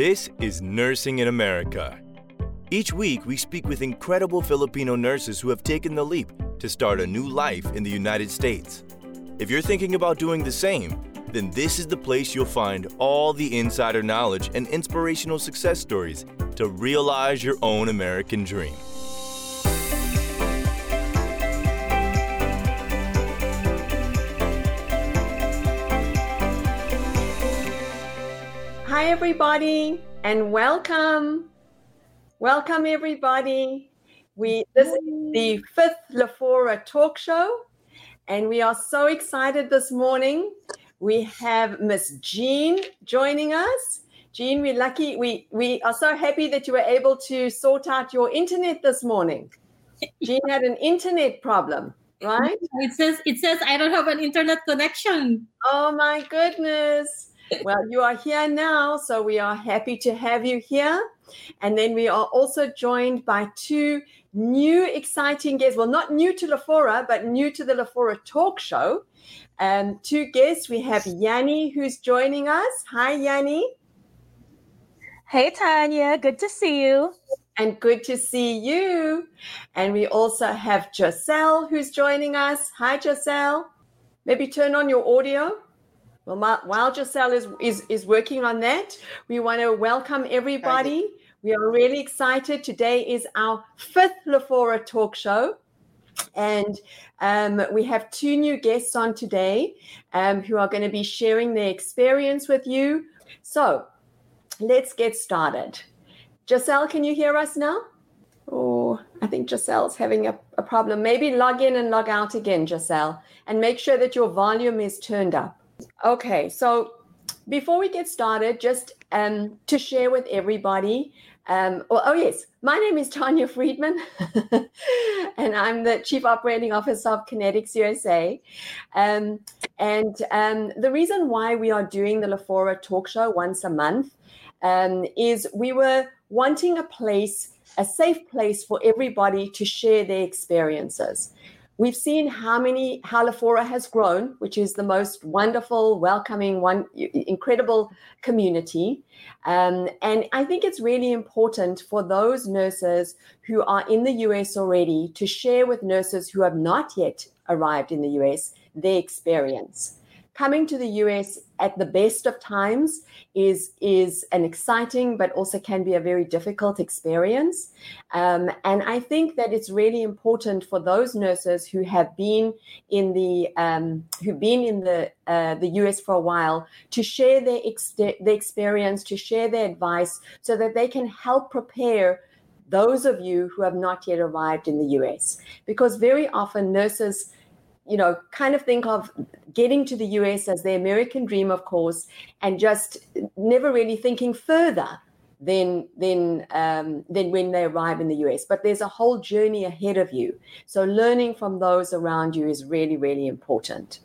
This is Nursing in America. Each week, we speak with incredible Filipino nurses who have taken the leap to start a new life in the United States. If you're thinking about doing the same, then this is the place you'll find all the insider knowledge and inspirational success stories to realize your own American dream. Hi, everybody, and welcome. Welcome, everybody. We this is the fifth Lafora talk show, and we are so excited this morning. We have Miss Jean joining us. Jean, we're lucky. We we are so happy that you were able to sort out your internet this morning. Jean had an internet problem, right? It says it says I don't have an internet connection. Oh my goodness. Well, you are here now, so we are happy to have you here. And then we are also joined by two new exciting guests. Well, not new to Lafora, but new to the Lafora talk show. Um, two guests. We have Yanni who's joining us. Hi, Yanni. Hey, Tanya. Good to see you. And good to see you. And we also have Giselle who's joining us. Hi, Giselle. Maybe turn on your audio. Well, while Giselle is, is, is working on that, we want to welcome everybody. We are really excited. Today is our fifth Lafora talk show. And um, we have two new guests on today um, who are going to be sharing their experience with you. So let's get started. Giselle, can you hear us now? Oh, I think Giselle's having a, a problem. Maybe log in and log out again, Giselle, and make sure that your volume is turned up. Okay, so before we get started, just um, to share with everybody. Um, well, oh, yes, my name is Tanya Friedman, and I'm the Chief Operating Officer of Kinetics USA. Um, and um, the reason why we are doing the Lafora talk show once a month um, is we were wanting a place, a safe place for everybody to share their experiences. We've seen how many how Lafora has grown, which is the most wonderful, welcoming, one incredible community. Um, and I think it's really important for those nurses who are in the US already to share with nurses who have not yet arrived in the US their experience coming to the US at the best of times is is an exciting but also can be a very difficult experience. Um, and i think that it's really important for those nurses who have been in the um, who've been in the uh, the us for a while to share their, ex- their experience to share their advice so that they can help prepare those of you who have not yet arrived in the us because very often nurses you know, kind of think of getting to the US as the American dream, of course, and just never really thinking further than than um, than when they arrive in the US. But there's a whole journey ahead of you. So learning from those around you is really, really important.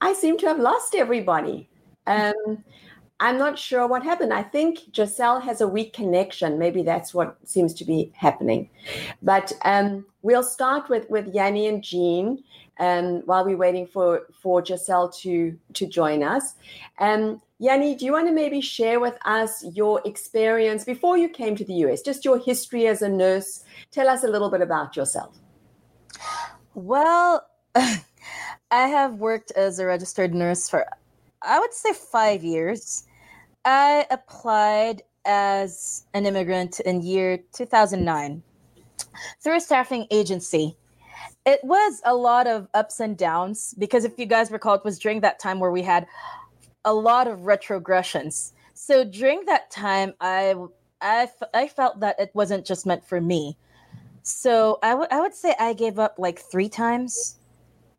I seem to have lost everybody. Um, I'm not sure what happened. I think Giselle has a weak connection. Maybe that's what seems to be happening. But um, we'll start with with Yanni and Jean um, while we're waiting for for Giselle to to join us. Um, Yanni, do you want to maybe share with us your experience before you came to the US? Just your history as a nurse. Tell us a little bit about yourself. Well, I have worked as a registered nurse for I would say five years. I applied as an immigrant in year 2009 through a staffing agency. It was a lot of ups and downs because if you guys recall, it was during that time where we had a lot of retrogressions. So during that time, I I, I felt that it wasn't just meant for me. So I, w- I would say I gave up like three times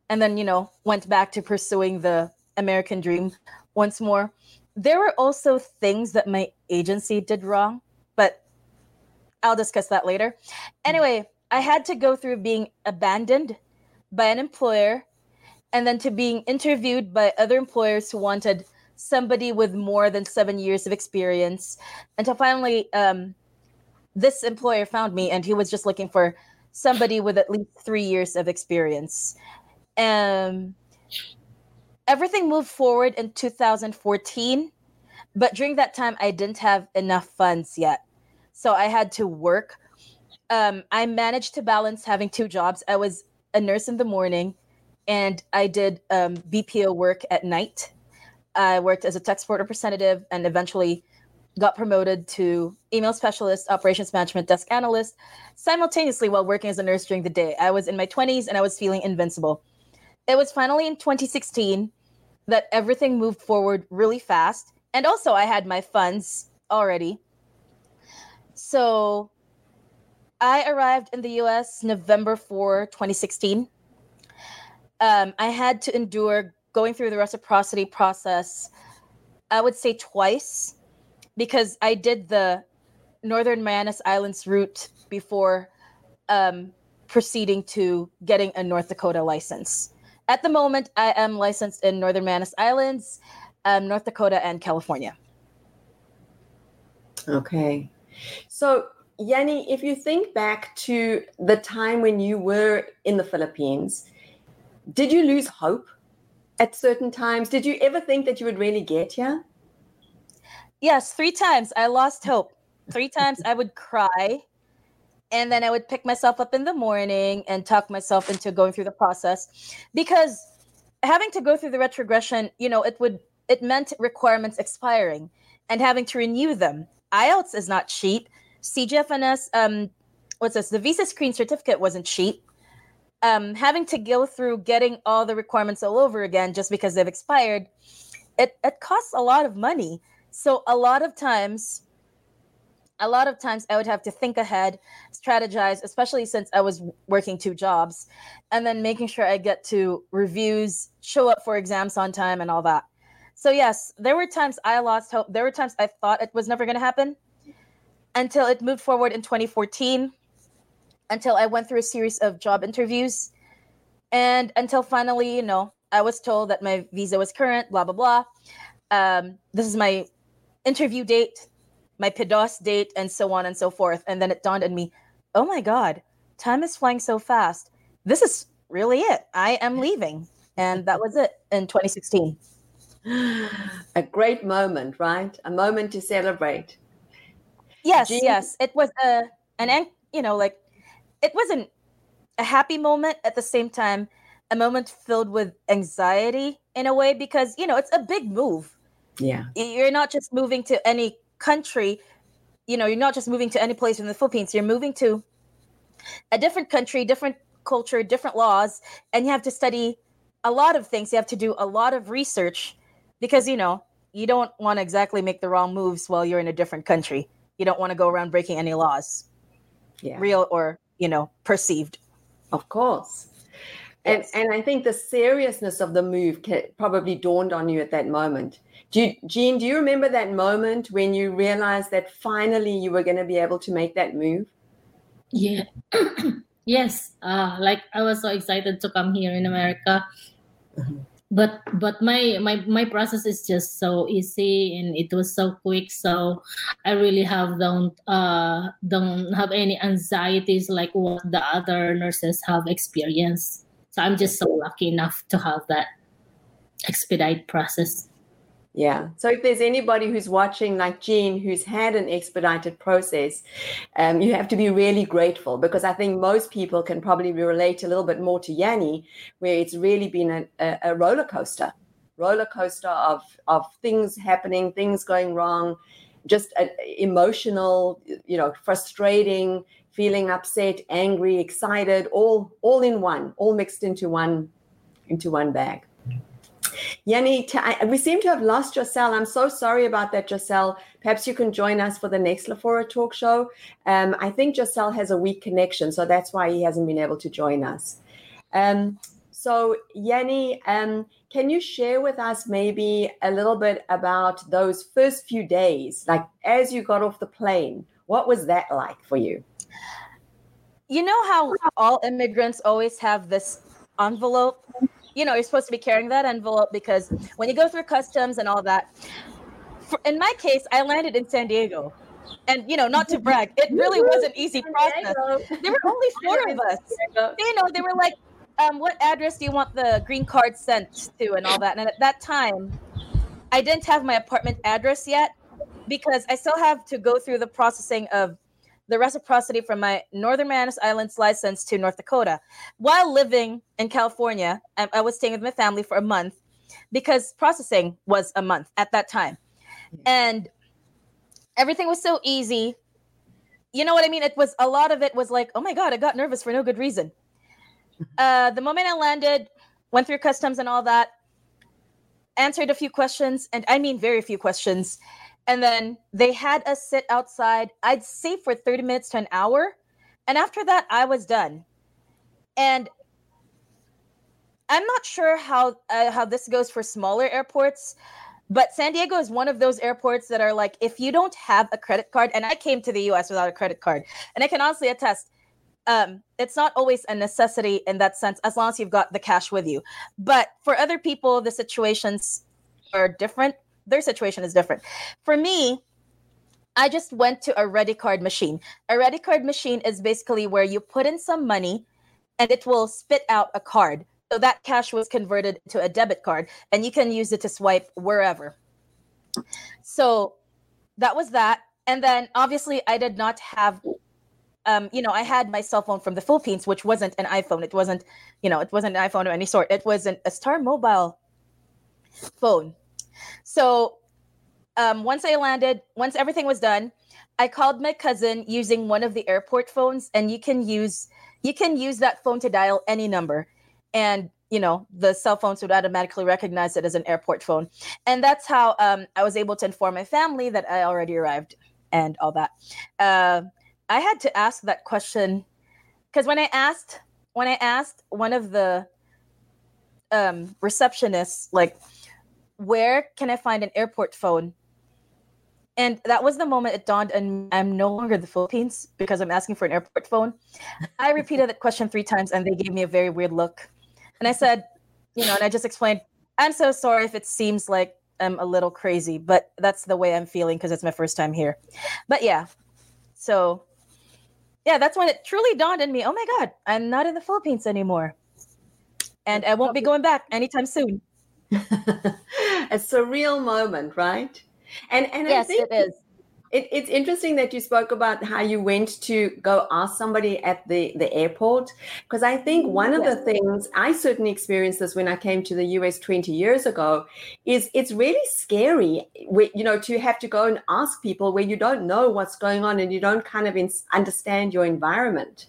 and then, you know, went back to pursuing the American dream once more there were also things that my agency did wrong, but I'll discuss that later. Anyway, I had to go through being abandoned by an employer and then to being interviewed by other employers who wanted somebody with more than seven years of experience until finally um, this employer found me and he was just looking for somebody with at least three years of experience um, everything moved forward in 2014 But during that time, I didn't have enough funds yet. So I had to work. Um, I managed to balance having two jobs. I was a nurse in the morning and I did um, BPO work at night. I worked as a tech support representative and eventually got promoted to email specialist, operations management desk analyst, simultaneously while working as a nurse during the day. I was in my 20s and I was feeling invincible. It was finally in 2016 that everything moved forward really fast. And also, I had my funds already. So I arrived in the US November 4, 2016. Um, I had to endure going through the reciprocity process, I would say twice, because I did the Northern Marianas Islands route before um, proceeding to getting a North Dakota license. At the moment, I am licensed in Northern Marianas Islands, um, North Dakota, and California. Okay. So, Yanni, if you think back to the time when you were in the Philippines, did you lose hope at certain times? Did you ever think that you would really get here? Yes, three times I lost hope. Three times I would cry. And then I would pick myself up in the morning and talk myself into going through the process because having to go through the retrogression, you know, it would it meant requirements expiring and having to renew them. IELTS is not cheap. CGFNS, um, what's this? The visa screen certificate wasn't cheap. Um, having to go through getting all the requirements all over again just because they've expired, it, it costs a lot of money. So a lot of times, a lot of times I would have to think ahead, strategize, especially since I was working two jobs, and then making sure I get to reviews, show up for exams on time, and all that. So, yes, there were times I lost hope. There were times I thought it was never going to happen until it moved forward in 2014, until I went through a series of job interviews, and until finally, you know, I was told that my visa was current, blah, blah, blah. Um, this is my interview date, my PDOS date, and so on and so forth. And then it dawned on me, oh my God, time is flying so fast. This is really it. I am leaving. And that was it in 2016. A great moment, right? A moment to celebrate. Yes, Jean? yes. It was a an you know, like it wasn't a happy moment at the same time, a moment filled with anxiety in a way because, you know, it's a big move yeah. You're not just moving to any country, you know, you're not just moving to any place in the Philippines. You're moving to a different country, different culture, different laws, and you have to study a lot of things. You have to do a lot of research because, you know, you don't want to exactly make the wrong moves while you're in a different country. You don't want to go around breaking any laws, yeah. real or, you know, perceived. Of course. And, and I think the seriousness of the move probably dawned on you at that moment. Do you, Jean, do you remember that moment when you realized that finally you were going to be able to make that move? Yeah. yes. Uh, like I was so excited to come here in America. Mm-hmm. But but my, my my process is just so easy and it was so quick. So I really have don't uh don't have any anxieties like what the other nurses have experienced. So I'm just so lucky enough to have that expedite process. Yeah. So if there's anybody who's watching, like Jean, who's had an expedited process, um, you have to be really grateful because I think most people can probably relate a little bit more to Yanni, where it's really been a, a, roller coaster, roller coaster of of things happening, things going wrong, just a, emotional, you know, frustrating, feeling upset, angry, excited, all all in one, all mixed into one into one bag. Yanni, we seem to have lost Giselle. I'm so sorry about that, Giselle. Perhaps you can join us for the next Lafora talk show. Um, I think Giselle has a weak connection, so that's why he hasn't been able to join us. Um, so, Yanni, um, can you share with us maybe a little bit about those first few days? Like, as you got off the plane, what was that like for you? You know how all immigrants always have this envelope you know, you're supposed to be carrying that envelope because when you go through customs and all that, for, in my case, I landed in San Diego. And you know, not to brag, it really was an easy process. There were only four of us. You know, they were like, um, "What address do you want the green card sent to?" and all that. And at that time, I didn't have my apartment address yet because I still have to go through the processing of the reciprocity from my Northern Marianas Islands license to North Dakota. While living in California, I, I was staying with my family for a month because processing was a month at that time. And everything was so easy. You know what I mean? It was a lot of it was like, oh my God, I got nervous for no good reason. Uh, the moment I landed, went through customs and all that, answered a few questions, and I mean very few questions. And then they had us sit outside, I'd say for 30 minutes to an hour. And after that, I was done. And I'm not sure how uh, how this goes for smaller airports, but San Diego is one of those airports that are like, if you don't have a credit card, and I came to the US without a credit card, and I can honestly attest, um, it's not always a necessity in that sense, as long as you've got the cash with you. But for other people, the situations are different. Their situation is different. For me, I just went to a ready card machine. A ready card machine is basically where you put in some money and it will spit out a card. So that cash was converted to a debit card and you can use it to swipe wherever. So that was that. And then obviously I did not have um, you know, I had my cell phone from the Philippines, which wasn't an iPhone. It wasn't, you know, it wasn't an iPhone of any sort. It was an, a Star Mobile phone. So um, once I landed, once everything was done, I called my cousin using one of the airport phones, and you can use you can use that phone to dial any number, and you know the cell phones would automatically recognize it as an airport phone, and that's how um, I was able to inform my family that I already arrived and all that. Uh, I had to ask that question because when I asked when I asked one of the um, receptionists like where can I find an airport phone? And that was the moment it dawned on I'm no longer the Philippines because I'm asking for an airport phone. I repeated that question three times and they gave me a very weird look. And I said, you know, and I just explained, I'm so sorry if it seems like I'm a little crazy, but that's the way I'm feeling because it's my first time here. But yeah, so yeah, that's when it truly dawned on me oh my God, I'm not in the Philippines anymore. And I won't be going back anytime soon. a surreal moment, right? And and yes, I think it is. It, it's interesting that you spoke about how you went to go ask somebody at the, the airport. Because I think mm-hmm, one of Yes. the things I certainly experienced this when I came to the US 20 years ago is it's really scary, you know, to have to go and ask people where you don't know what's going on and you don't kind of understand your environment.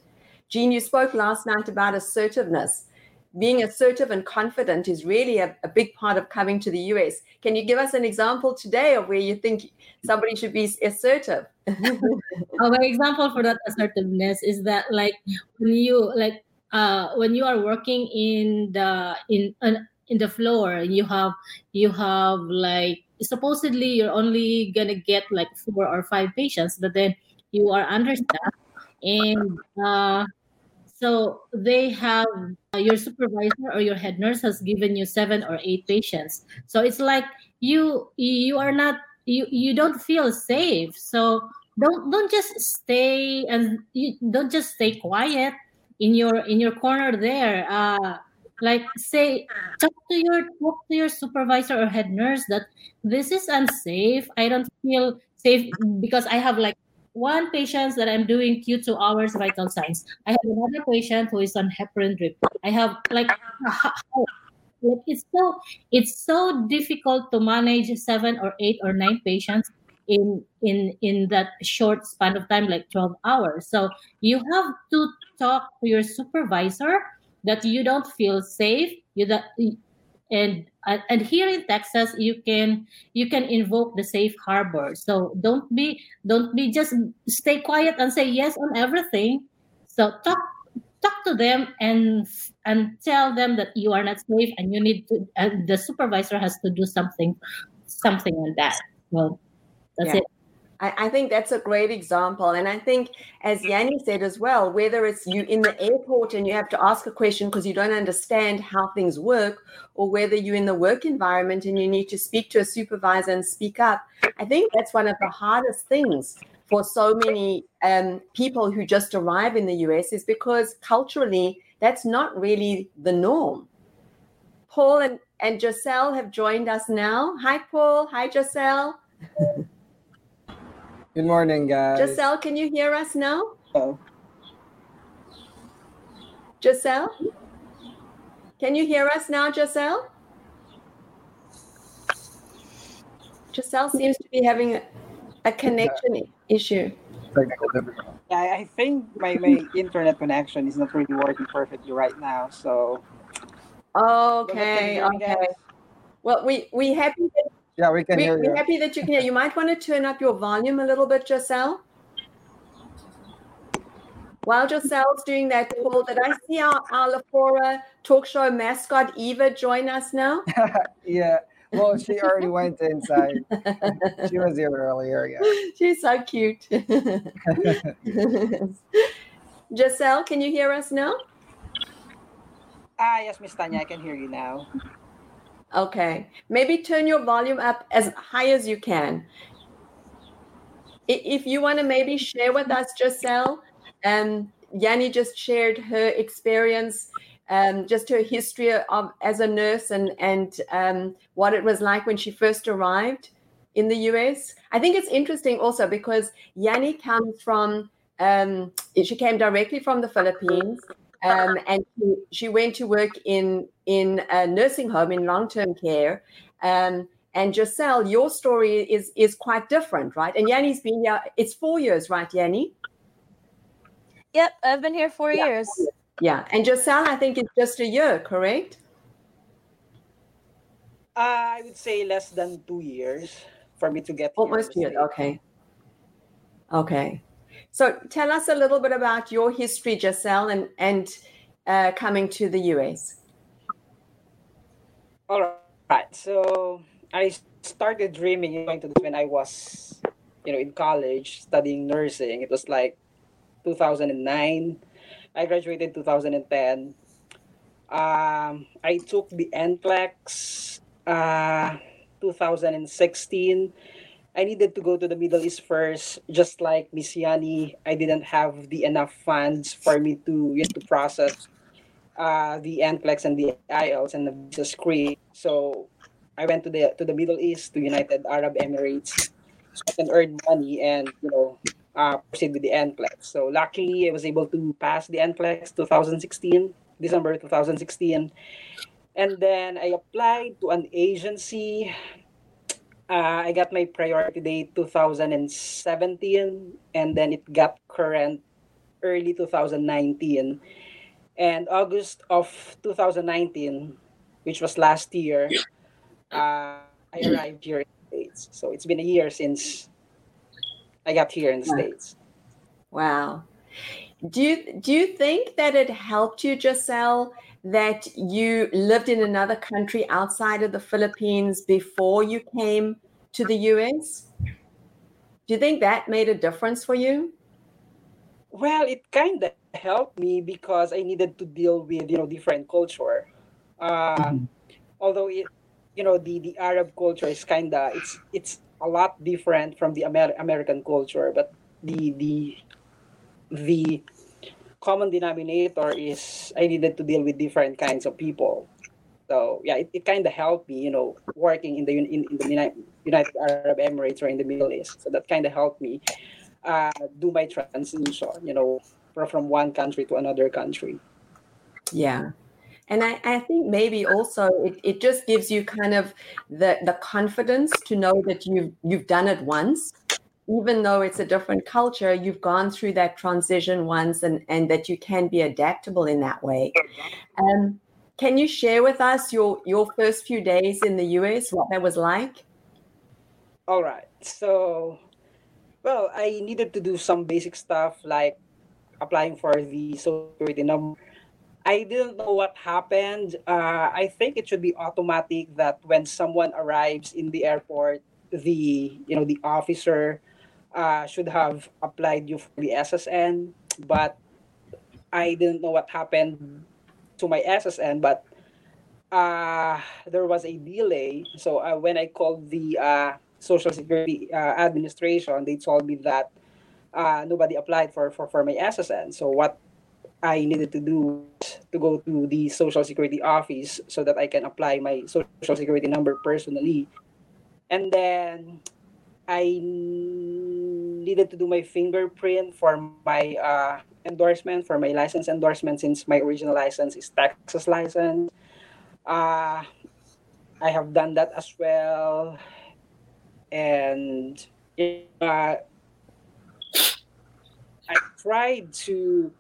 Jean, you spoke last night about assertiveness. Being assertive and confident is really a, a big part of coming to the US. Can you give us an example today of where you think somebody should be assertive? Our example for that assertiveness is that like when you like uh when you are working in the in uh, in the floor you have you have like supposedly you're only gonna get like four or five patients but then you are understaffed and uh so they have uh, your supervisor or your head nurse has given you seven or eight patients. So it's like you you are not you you don't feel safe. So don't don't just stay and you don't just stay quiet in your in your corner there. Uh like say talk to your talk to your supervisor or head nurse that this is unsafe. I don't feel safe because i have like one patient that i'm doing q2 hours vital signs. I have another patient who is on heparin drip. I have like like it's so it's so difficult to manage seven or eight or nine patients in in in that short span of time like 12 hours. So you have to talk to your supervisor that you don't feel safe you that and uh, and here in texas you can you can invoke the safe harbor. So don't be don't be just stay quiet and say yes on everything. So talk talk to them and and tell them that you are not safe and you need to and the supervisor has to do something something on that. Well that's Yeah. it I, I think that's a great example. And I think, as Yanni said as well, whether it's you in the airport and you have to ask a question because you don't understand how things work, or whether you're in the work environment and you need to speak to a supervisor and speak up, I think that's one of the hardest things for so many um, people who just arrive in the US is because culturally that's not really the norm. Paul and and Giselle have joined us now. Hi, Paul. Hi, Giselle. Good morning, guys. Giselle, can you hear us now? Oh. Giselle? Can you hear us now, Giselle? Giselle seems to be having a, a connection issue. Technical difficulty. Yeah, I I think my, my internet connection is not really working perfectly right now. So Okay, okay. Well, we we happy that, Yeah, we can we, hear we're happy that you can hear. You might want to turn up your volume a little bit, Giselle. While Giselle's doing that, Paul, did I see our, our Lafora talk show mascot Eva join us now? Yeah. Well, she already went inside. She was here earlier. Yeah. She's so cute. Giselle, can you hear us now? ah yes, Miss Tanya, I can hear you now. Okay. Maybe turn your volume up as high as you can. If you want to maybe share with us, Giselle, um, Yanni just shared her experience, um, just her history of as a nurse and and um, what it was like when she first arrived in the US. I think it's interesting also because Yanni comes from um, she came directly from the Philippines um, and she, she went to work in in a nursing home in long term care. Um, and Giselle, your story is is quite different, right? And Yanni's been here; it's four years, right, Yanni? Yep, I've been here four Yeah. years. Yeah, and Giselle, I think it's just a year, correct? Uh, I would say less than two years for me to get here Almost the a year. Okay. Okay. So tell us a little bit about your history, Giselle, and and uh, coming to the US. All right. So I started dreaming going to this when I was, you know, in college studying nursing. It was like 2009. I graduated 2010. Um, I took the NCLEX uh, 2016. I needed to go to the Middle East first, just like Miss Yanni. I didn't have the enough funds for me to you know, to process uh, the NCLEX and the IELTS and the visa screen. So I went to the to the Middle East, to United Arab Emirates, so I can earn money and you know uh, proceed with the NCLEX. So luckily, I was able to pass the NCLEX 2016, December 2016, and then I applied to an agency. Uh, I got my priority date 2017, and then it got current early 2019 and August of 2019, which was last year, uh, I arrived here in the States. So it's been a year since I got here in the States. Wow. Do you do you think that it helped you, Giselle, that you lived in another country outside of the Philippines before you came to the US? Do you think that made a difference for you? Well, it kind of helped me because I needed to deal with you know different culture. Uh, although it, you know, the the Arab culture is kind of it's it's a lot different from the Amer- American culture, but the the the common denominator is I needed to deal with different kinds of people. So yeah, it, it kind of helped me, you know, working in the in, in the Uni- United Arab Emirates or in the Middle East. So that kind of helped me uh, do my transition, you know, from, from one country to another country. Yeah. And I, I think maybe also it, it just gives you kind of the, the confidence to know that you've you've done it once, even though it's a different culture, you've gone through that transition once and, and that you can be adaptable in that way. Um, can you share with us your, your first few days in the US, what that was like? All right. So, well, I needed to do some basic stuff like applying for the social security number. I didn't know what happened. Uh, I think it should be automatic that when someone arrives in the airport, the you know the officer uh, should have applied you for the SSN, but I didn't know what happened to my SSN. But uh, there was a delay. So uh, when I called the uh, Social Security uh, Administration, they told me that uh, nobody applied for, for, for my SSN. So what I needed to do to go to the social security office so that I can apply my social security number personally. And then I needed to do my fingerprint for my uh, endorsement, for my license endorsement, since my original license is Texas license. Uh, I have done that as well. And uh, I tried to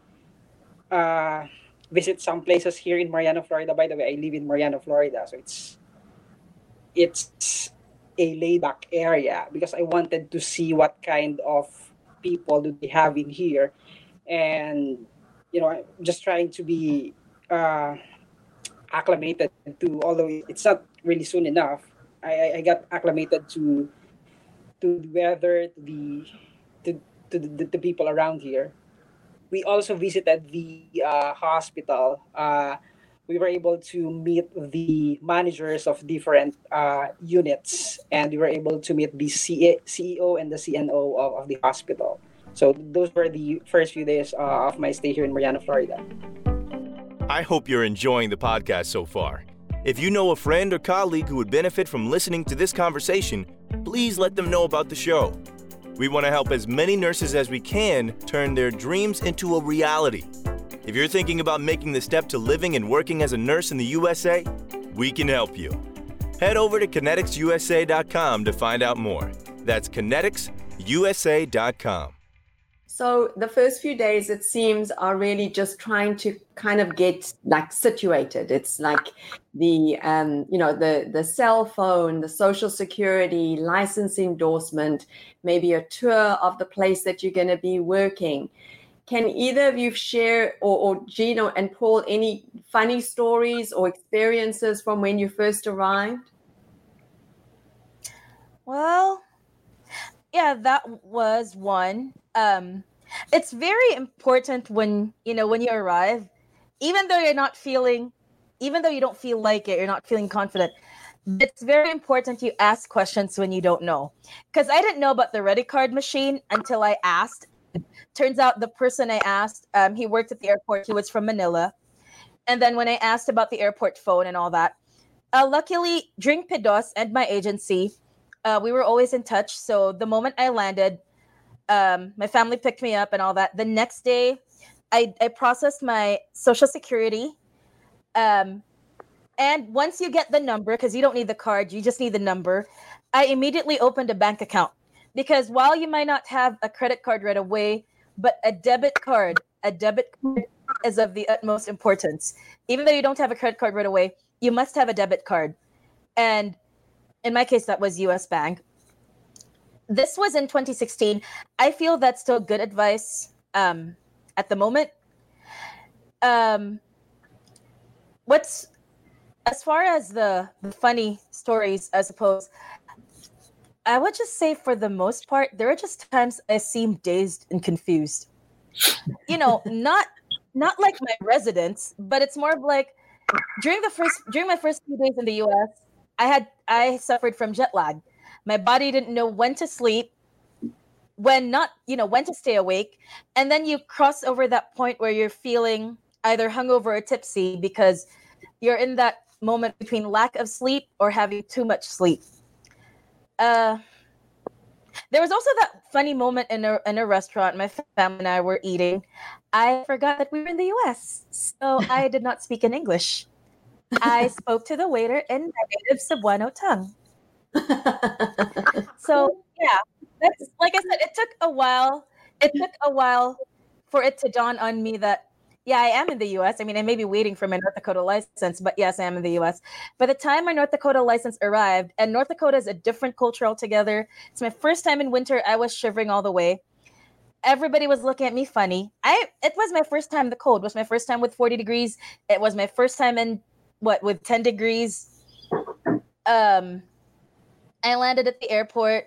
uh, visit some places here in Marianna, Florida. By the way, I live in Marianna, Florida, so it's it's a laid back area because I wanted to see what kind of people do they have in here, and you know, I'm just trying to be uh, acclimated to. Although it's not really soon enough, I, I got acclimated to to the weather, to the to, to the, the people around here we also visited the uh, hospital. Uh, we were able to meet the managers of different uh, units, and we were able to meet the CEO and the CNO of, of the hospital. So those were the first few days uh, of my stay here in Marianna, Florida. I hope you're enjoying the podcast so far. If you know a friend or colleague who would benefit from listening to this conversation, please let them know about the show. We want to help as many nurses as we can turn their dreams into a reality. If you're thinking about making the step to living and working as a nurse in the USA, we can help you. Head over to kineticsusa.com to find out more. That's kineticsusa.com. So the first few days, it seems, are really just trying to kind of get like situated. It's like the um, you know the the cell phone, the social security, license endorsement, maybe a tour of the place that you're going to be working. Can either of you share, or, or Gino and Paul, any funny stories or experiences from when you first arrived? Well, yeah, that was one. Um, it's very important when you know when you arrive even though you're not feeling even though you don't feel like it you're not feeling confident it's very important you ask questions when you don't know because i didn't know about the ready card machine until i asked turns out the person i asked um, he worked at the airport he was from manila and then when i asked about the airport phone and all that uh, luckily drink pedos and my agency uh, we were always in touch so the moment i landed um, my family picked me up and all that. The next day, I, I processed my social security. Um, and once you get the number, because you don't need the card, you just need the number, I immediately opened a bank account. Because while you might not have a credit card right away, but a debit card, a debit card is of the utmost importance. Even though you don't have a credit card right away, you must have a debit card. And in my case, that was US Bank this was in 2016. I feel that's still good advice um, at the moment. Um, what's as far as the, the funny stories, I suppose, I would just say for the most part, there are just times I seem dazed and confused. You know, not not like my residents, but it's more of like during the first during my first few days in the US, I had I suffered from jet lag. My body didn't know when to sleep, when not, you know, when to stay awake. And then you cross over that point where you're feeling either hungover or tipsy because you're in that moment between lack of sleep or having too much sleep. Uh, there was also that funny moment in a in a restaurant. My family and I were eating. I forgot that we were in the U.S., so I did not speak in English. I spoke to the waiter in my native Cebuano tongue. so yeah, that's like I said, it took a while. It took a while for it to dawn on me that yeah, I am in the US. I mean, I may be waiting for my North Dakota license, but yes, I am in the US. By the time my North Dakota license arrived, and North Dakota is a different culture altogether. It's my first time in winter. I was shivering all the way. Everybody was looking at me funny. I it was my first time the cold. It was my first time with 40 degrees. It was my first time in what with 10 degrees. Um I landed at the airport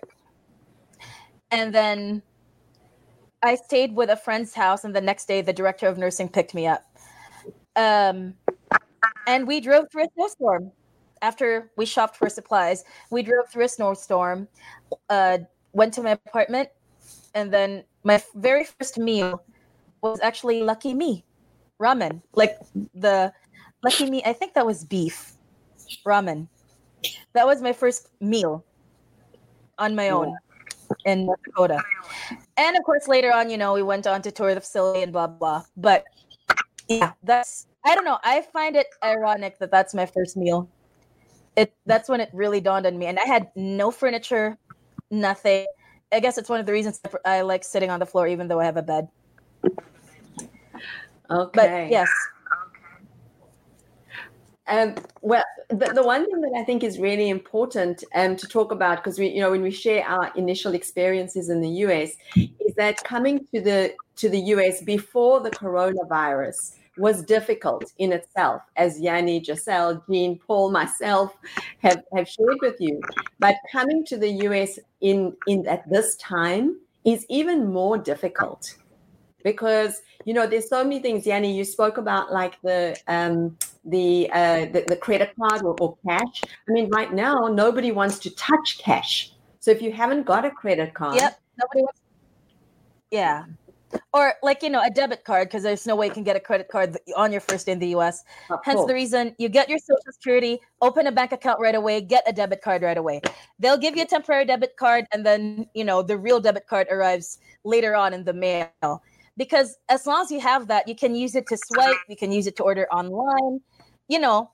and then I stayed with a friend's house, and the next day, the director of nursing picked me up. Um, and we drove through a snowstorm. After we shopped for supplies, we drove through a snowstorm, uh, went to my apartment, and then my very first meal was actually lucky me. ramen. Like the lucky me, I think that was beef ramen. That was my first meal on my own in North Dakota. And of course, later on, you know, we went on to tour the facility and blah blah. But yeah, that's I don't know. I find it ironic that that's my first meal. It that's when it really dawned on me, and I had no furniture, nothing. I guess it's one of the reasons I like sitting on the floor, even though I have a bed. Okay. But yes, Um, well, the, the one thing that I think is really important um, to talk about, because we, you know, when we share our initial experiences in the US, is that coming to the to the US before the coronavirus was difficult in itself, as Yanni, Giselle, Jean, Paul, myself have, have shared with you. But coming to the US in in at this time is even more difficult because you know there's so many things yanni you spoke about like the um the uh the, the credit card or, or cash i mean right now nobody wants to touch cash so if you haven't got a credit card yep. Nobody wants. Yeah. Or like you know a debit card because there's no way you can get a credit card on your first day in the U.S. of Hence the reason you get your social security, open a bank account right away, get a debit card right away. They'll give you a temporary debit card, and then you know the real debit card arrives later on in the mail. Because as long as you have that, you can use it to swipe, you can use it to order online, you know,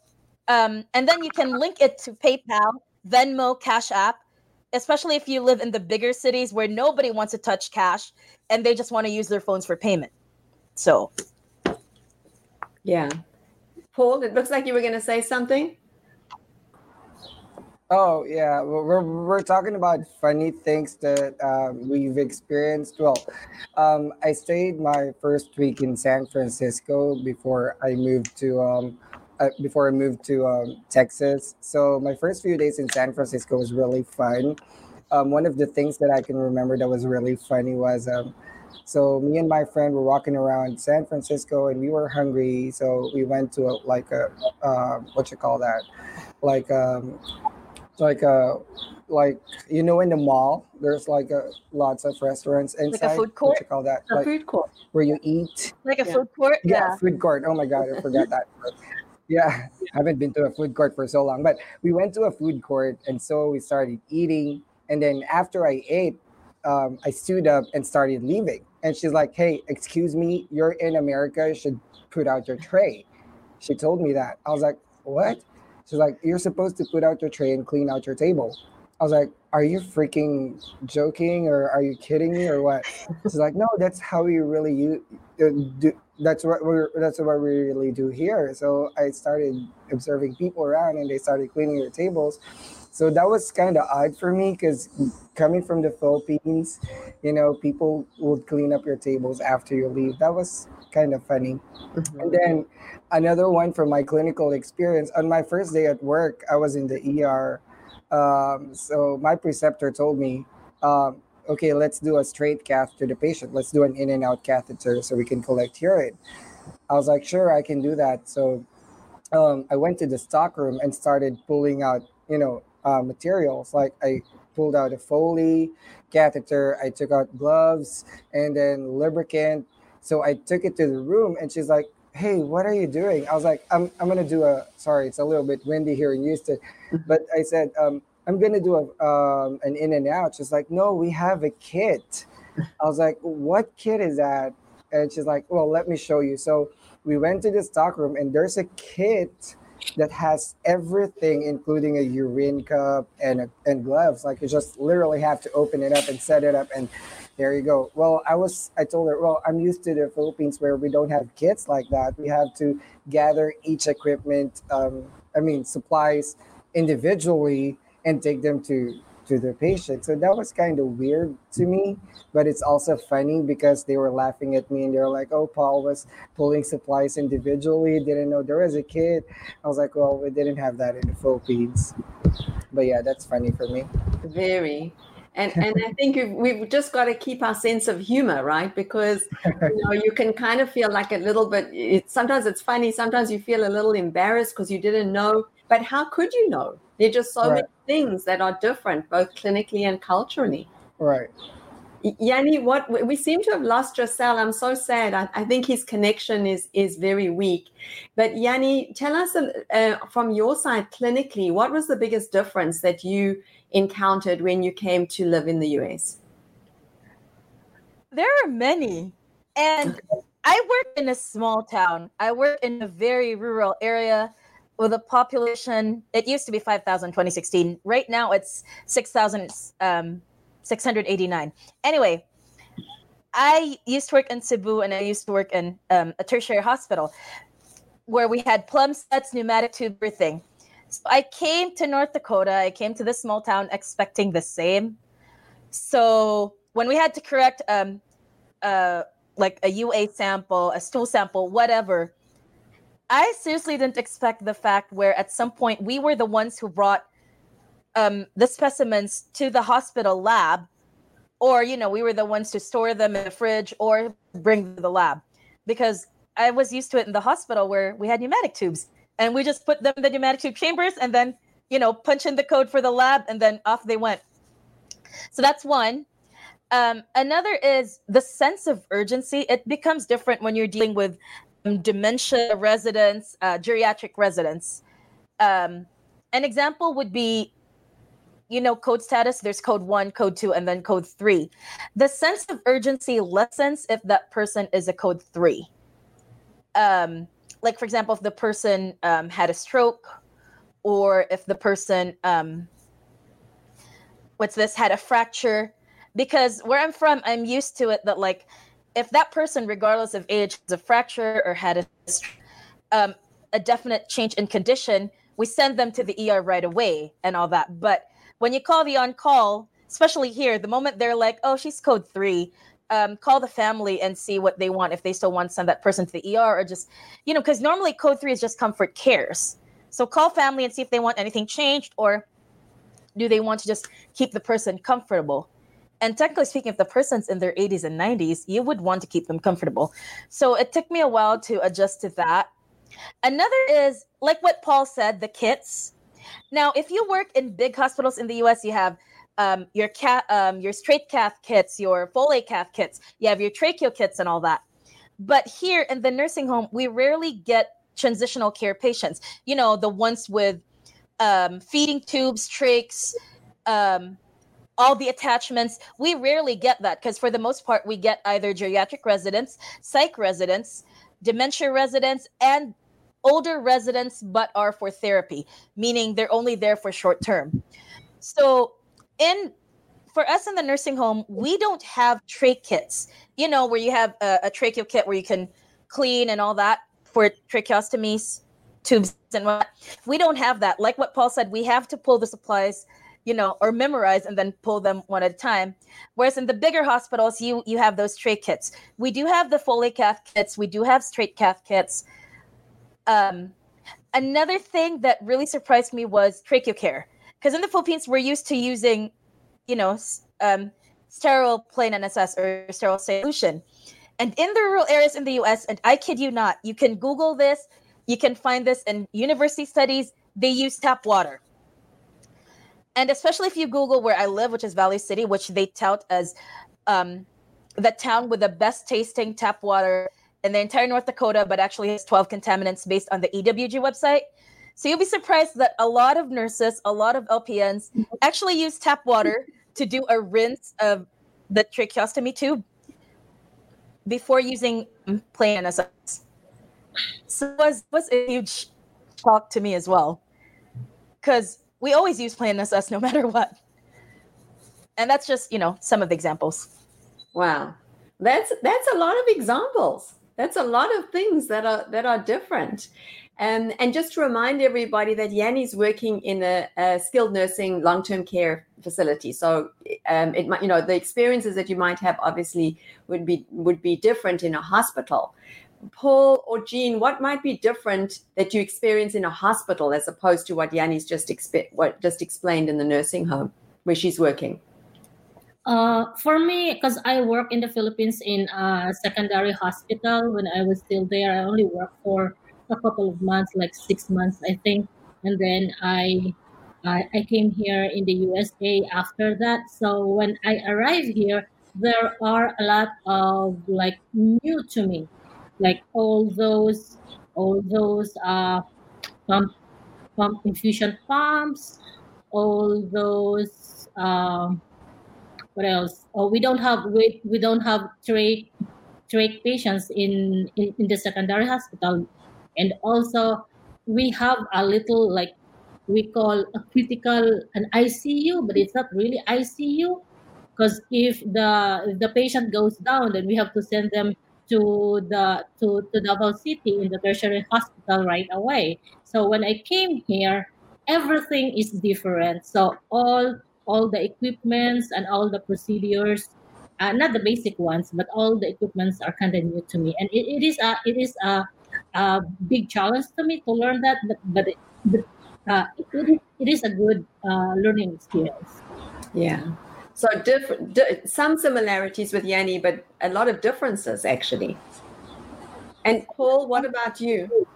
um, and then you can link it to PayPal, Venmo, Cash App. Especially if you live in the bigger cities where nobody wants to touch cash and they just want to use their phones for payment. So yeah paul it looks like you were going to say something Oh yeah, we're we're talking about funny things that um, we've experienced. Well, um, I stayed my first week in San Francisco before I moved to um, uh, before I moved to um, Texas. So my first few days in San Francisco was really fun. Um, one of the things that I can remember that was really funny was um, so me and my friend were walking around San Francisco and we were hungry, so we went to a, like a uh, what you call that, like um, like a like you know in the mall there's like a lots of restaurants inside like a food what court? you call that a like food court. where you eat? Like a Yeah. food court, yeah, food court. Oh my god i forgot that. Yeah i haven't been to a food court for so long but we went to a food court and so we started eating. And then after i ate um, i stood up and started leaving. And she's like hey excuse me you're in america you should put out your tray. She told me that. I was like what she's like you're supposed to put out your tray and clean out your table. I was like are you freaking joking or are you kidding me or what? She's like no that's how you really you uh, do that's what we're that's what we really do here. So i started observing people around and they started cleaning their tables. So that was kind of odd for me because coming from the philippines you know people would clean up your tables after you leave. That was kind of funny. And then another one from my clinical experience on my first day at work i was in the er um, so my preceptor told me um, okay let's do a straight cath to the patient. Let's do an in and out catheter so we can collect urine. I was like sure i can do that. So um, i went to the stock room and started pulling out you know uh, materials. Like i pulled out a foley catheter i took out gloves and then lubricant so i took it to the room and she's like hey what are you doing? I was like i'm, I'm gonna do a sorry it's a little bit windy here in houston but i said um, i'm gonna do a, um, an in and out. She's like no we have a kit. I was like what kit is that? And she's like well let me show you. So we went to the stock room and there's a kit that has everything including a urine cup and a, and gloves like you just literally have to open it up and set it up and there you go. Well i was i told her well i'm used to the philippines where we don't have kits like that. We have to gather each equipment um, i mean supplies individually and take them to to the patient so that was kind of weird to me but it's also funny because they were laughing at me and they were like oh paul was pulling supplies individually didn't know there was a kid i was like well we didn't have that in the philippines. But yeah that's funny for me. Very and and i think we've, we've just got to keep our sense of humor right because you know you can kind of feel like a little bit it, sometimes it's funny sometimes you feel a little embarrassed because you didn't know but how could you know there are just so Right. many things that are different both clinically and culturally right Yanni, what we seem to have lost Giselle. I'm so sad. I, I, think his connection is is very weak. But Yanni, tell us uh, from your side clinically, what was the biggest difference that you encountered when you came to live in the US? There are many, and I work in a small town. I work in a very rural area with a population. It used to be 5,000 2016. Right now, it's 6,000. Um, 689. Anyway, I used to work in Cebu and I used to work in um, a tertiary hospital where we had Plum sets, pneumatic tube, everything. So I came to North Dakota. I came to this small town expecting the same. So when we had to correct um, uh, like a UA sample, a stool sample, whatever, I seriously didn't expect the fact where at some point we were the ones who brought um, the specimens to the hospital lab, or you know, we were the ones to store them in the fridge or bring them to the lab, because I was used to it in the hospital where we had pneumatic tubes, and we just put them in the pneumatic tube chambers, and then you know, punch in the code for the lab, and then off they went. So that's one. Um, another is the sense of urgency. It becomes different when you're dealing with um, dementia residents, uh, geriatric residents. Um, an example would be you know code status there's code 1 code 2 and then code 3 the sense of urgency lessens if that person is a code 3 um like for example if the person um, had a stroke or if the person um what's this had a fracture because where i'm from i'm used to it that like if that person regardless of age has a fracture or had a um, a definite change in condition we send them to the er right away and all that. But when you call the on call, especially here, the moment they're like, oh, she's code three, um, call the family and see what they want if they still want to send that person to the ER or just, you know, because normally code three is just comfort cares. So call family and see if they want anything changed or do they want to just keep the person comfortable. And technically speaking, if the person's in their 80s and 90s, you would want to keep them comfortable. So it took me a while to adjust to that. Another is like what Paul said, the kits. Now, if you work in big hospitals in the US, you have um, your cat, um, your straight cath kits, your Foley cath kits, you have your tracheo kits, and all that. But here in the nursing home, we rarely get transitional care patients. You know, the ones with um, feeding tubes, trachs, um, all the attachments. We rarely get that because, for the most part, we get either geriatric residents, psych residents, dementia residents, and older residents but are for therapy, meaning they're only there for short term. So in for us in the nursing home, we don't have trach kits, you know, where you have a, a tracheo kit where you can clean and all that for tracheostomies, tubes and what. We don't have that. Like what Paul said, we have to pull the supplies, you know, or memorize and then pull them one at a time. Whereas in the bigger hospitals, you you have those trach kits. We do have the Foley cath kits. We do have straight cath kits. Um, another thing that really surprised me was tracheo care, because in the Philippines we're used to using, you know, um, sterile plain NSS or sterile solution, and in the rural areas in the U.S. and I kid you not, you can Google this, you can find this in university studies. They use tap water. And especially if you Google where I live, which is Valley City, which they tout as um, the town with the best tasting tap water in the entire North Dakota, but actually has 12 contaminants based on the EWG website. So you'll be surprised that a lot of nurses, a lot of LPNs actually use tap water to do a rinse of the tracheostomy tube before using plain NSS. So it was, was a huge shock to me as well. Because we always use plain NSS no matter what. And that's just, you know, some of the examples. Wow. That's that's a lot of examples that's a lot of things that are that are different and and just to remind everybody that yanni's working in a, a skilled nursing long-term care facility. So um, it might you know the experiences that you might have obviously would be would be different in a hospital. Paul or jean what might be different that you experience in a hospital as opposed to what yanni's just expe- what just explained in the nursing home where she's working? Uh, for me, because I work in the Philippines in a secondary hospital. When I was still there, I only worked for a couple of months, like six months, I think, and then I, I, I came here in the USA after that. So when I arrived here, there are a lot of like new to me, like all those all those uh, pump pump infusion pumps, all those um, what else? Oh, we don't have we, we don't have trach trach patients in, in in the secondary hospital, and also we have a little like we call a critical an ICU, but it's not really ICU because if the if the patient goes down, then we have to send them to the to, to Davao City in the tertiary hospital right away. So when I came here, everything is different. So all all the equipments and all the procedures, uh, not the basic ones, but all the equipments are kind of new to me, and it, it is a it is a, a big challenge to me to learn that. But but, it, but uh, it, it is a good uh, learning experience. Yeah. So different, di- some similarities with Yanni, but a lot of differences actually. And Paul, what about you?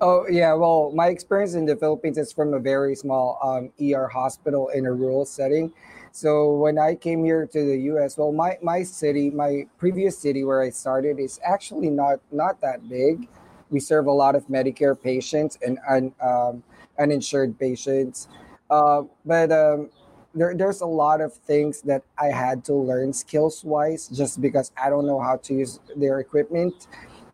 Oh yeah, well, my experience in the Philippines is from a very small um, ER hospital in a rural setting. So when I came here to the U.S., well, my my city, my previous city where I started, is actually not not that big. We serve a lot of Medicare patients and um, uninsured patients, uh, but um, there, there's a lot of things that I had to learn skills wise, just because I don't know how to use their equipment.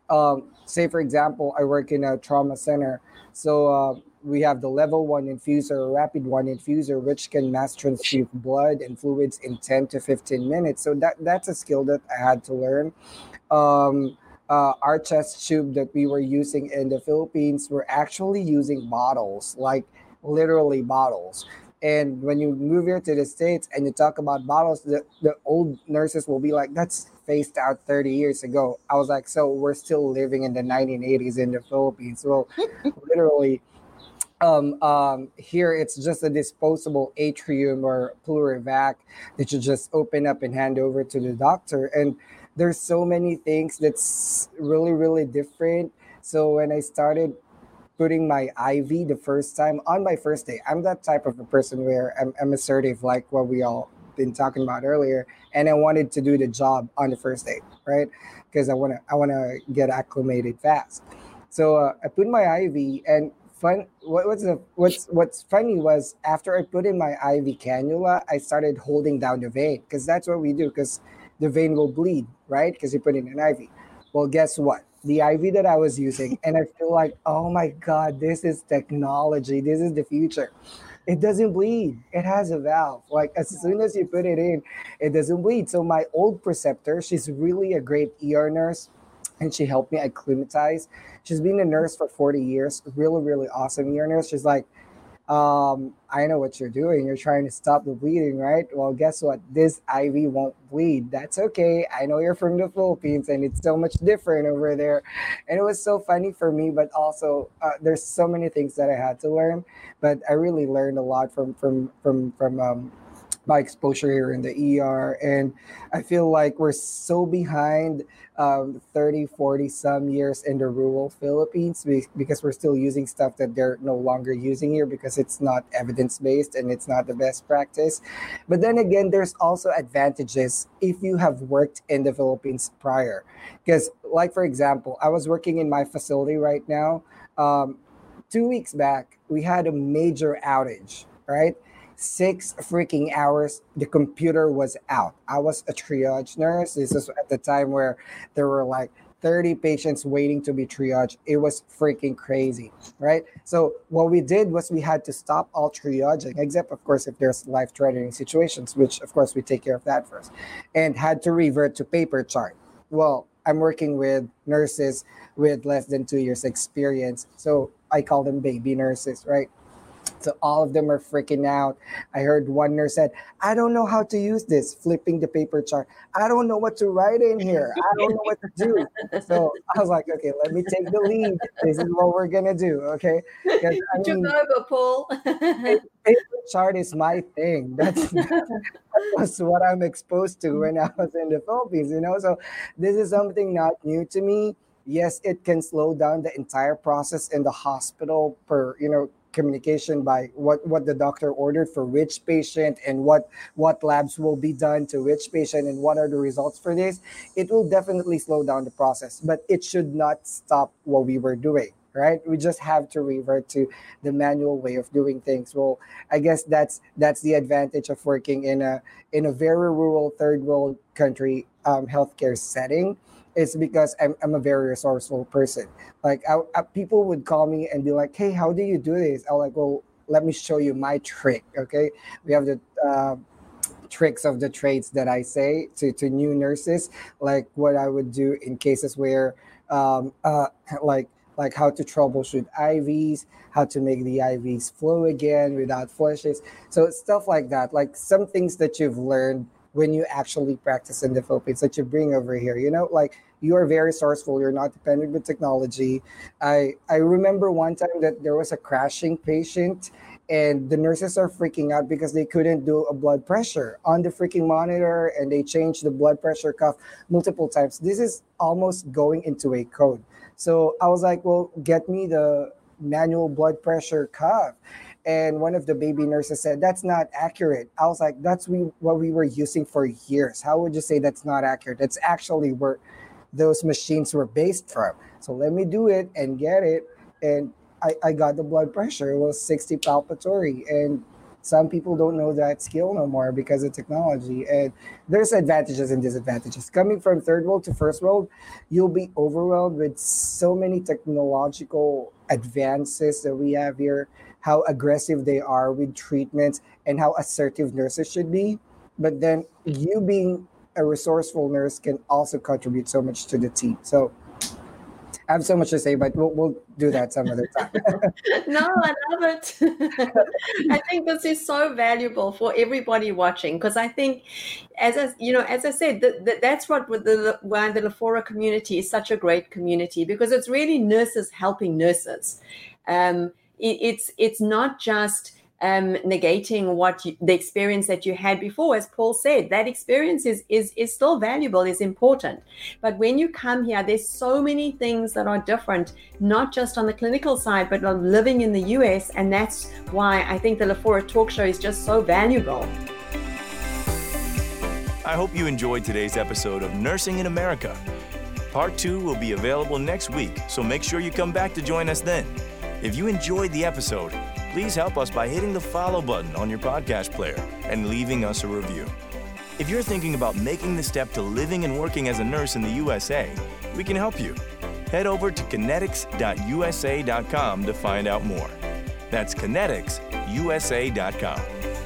Um, say for example i work in a trauma center. So uh, we have the level one infuser rapid one infuser which can mass transfuse blood and fluids in 10 to 15 minutes. So that that's a skill that i had to learn. Um, uh, our chest tube that we were using in the philippines were actually using bottles like literally bottles and when you move here to the states and you talk about bottles the, the old nurses will be like that's phased out 30 years ago. I was like, so we're still living in the 1980s in the Philippines. Well, literally, um, um, here it's just a disposable atrium or Pleur-evac that you just open up and hand over to the doctor. And there's so many things that's really, really different. So when I started putting my IV the first time on my first day, I'm that type of a person where I'm, I'm assertive, like what we all been talking about earlier, and I wanted to do the job on the first day, right? Because I want to I want to get acclimated fast. So uh, I put my IV, and fun. What, what's the what's what's funny was after I put in my IV cannula, I started holding down the vein because that's what we do. Because the vein will bleed, right? Because you put in an IV. Well, guess what? The IV that I was using, and I feel like, oh my god, this is technology. This is the future it doesn't bleed. It has a valve. Like as soon as you put it in, it doesn't bleed. So my old preceptor, she's really a great ER nurse, and she helped me acclimatize. She's been a nurse for 40 years, really, really awesome ER nurse. She's like, um, I know what you're doing. You're trying to stop the bleeding, right? Well, guess what? This IV won't bleed. That's okay. I know you're from the Philippines and it's so much different over there. And it was so funny for me, but also uh, there's so many things that I had to learn. But I really learned a lot from from from from um, my exposure here in the ER. And I feel like we're so behind um, 30, 40 some years in the rural Philippines because we're still using stuff that they're no longer using here because it's not evidence based and it's not the best practice. But then again, there's also advantages if you have worked in the Philippines prior. Because, like, for example, I was working in my facility right now. Um, two weeks back, we had a major outage, right? Six freaking hours the computer was out. I was a triage nurse. This is at the time where there were like 30 patients waiting to be triaged. It was freaking crazy right? So what we did was we had to stop all triaging except of course if there's life threatening situations which of course we take care of that first and had to revert to paper chart. Well i'm working with nurses with less than two years experience so i call them baby nurses right so all of them are freaking out. I heard one nurse said, I don't know how to use this, flipping the paper chart. I don't know what to write in here. I don't know what to do. So I was like, okay, let me take the lead. This is what we're gonna do. Okay. I mean, over, Paul. paper chart is my thing. That's that was what I'm exposed to when I was in the Philippines, you know. So this is something not new to me yes it can slow down the entire process in the hospital per you know communication by what what the doctor ordered for which patient and what what labs will be done to which patient and what are the results for this it will definitely slow down the process but it should not stop what we were doing right? We just have to revert to the manual way of doing things. Well i guess that's that's the advantage of working in a in a very rural third world country um, healthcare setting it's because I'm, I'm a very resourceful person. Like I, I, people would call me and be like, "Hey, how do you do this?" I'm like, "Well, let me show you my trick." Okay, we have the uh, tricks of the trades that I say to to new nurses, like what I would do in cases where, um, uh, like like how to troubleshoot IVs, how to make the IVs flow again without flushes. So stuff like that, like some things that you've learned when you actually practice in the Philippines that you bring over here. You know, like you are very sourceful. You're not dependent with technology. I I remember one time that there was a crashing patient and the nurses are freaking out because they couldn't do a blood pressure on the freaking monitor and they changed the blood pressure cuff multiple times. This is almost going into a code. So i was like well get me the manual blood pressure cuff. And one of the baby nurses said that's not accurate. I was like that's we what we were using for years. How would you say that's not accurate? It's actually where those machines were based from. So let me do it and get it. And i, I got the blood pressure. It was 60 palpatory. And some people don't know that skill no more because of technology. And there's advantages and disadvantages. Coming from third world to first world you'll be overwhelmed with so many technological advances that we have here how aggressive they are with treatments and how assertive nurses should be. But then you being a resourceful nurse can also contribute so much to the team. So I have so much to say, but we'll, we'll do that some other time. no, I love it. I think this is so valuable for everybody watching because I think, as I, you know, as I said, that, that that's what the why the Lafora community is such a great community because it's really nurses helping nurses. Um, it, it's it's not just um, negating what you, the experience that you had before. As Paul said, that experience is, is is still valuable, is important. But when you come here, there's so many things that are different, not just on the clinical side, but on living in the US, and that's why I think the Lafora Talk Show is just so valuable. I hope you enjoyed today's episode of Nursing in America. Part two will be available next week, so make sure you come back to join us then. If you enjoyed the episode, please help us by hitting the follow button on your podcast player and leaving us a review. If you're thinking about making the step to living and working as a nurse in the USA, we can help you. Head over to kinetics.usa.com to find out more. That's kinetics.usa.com.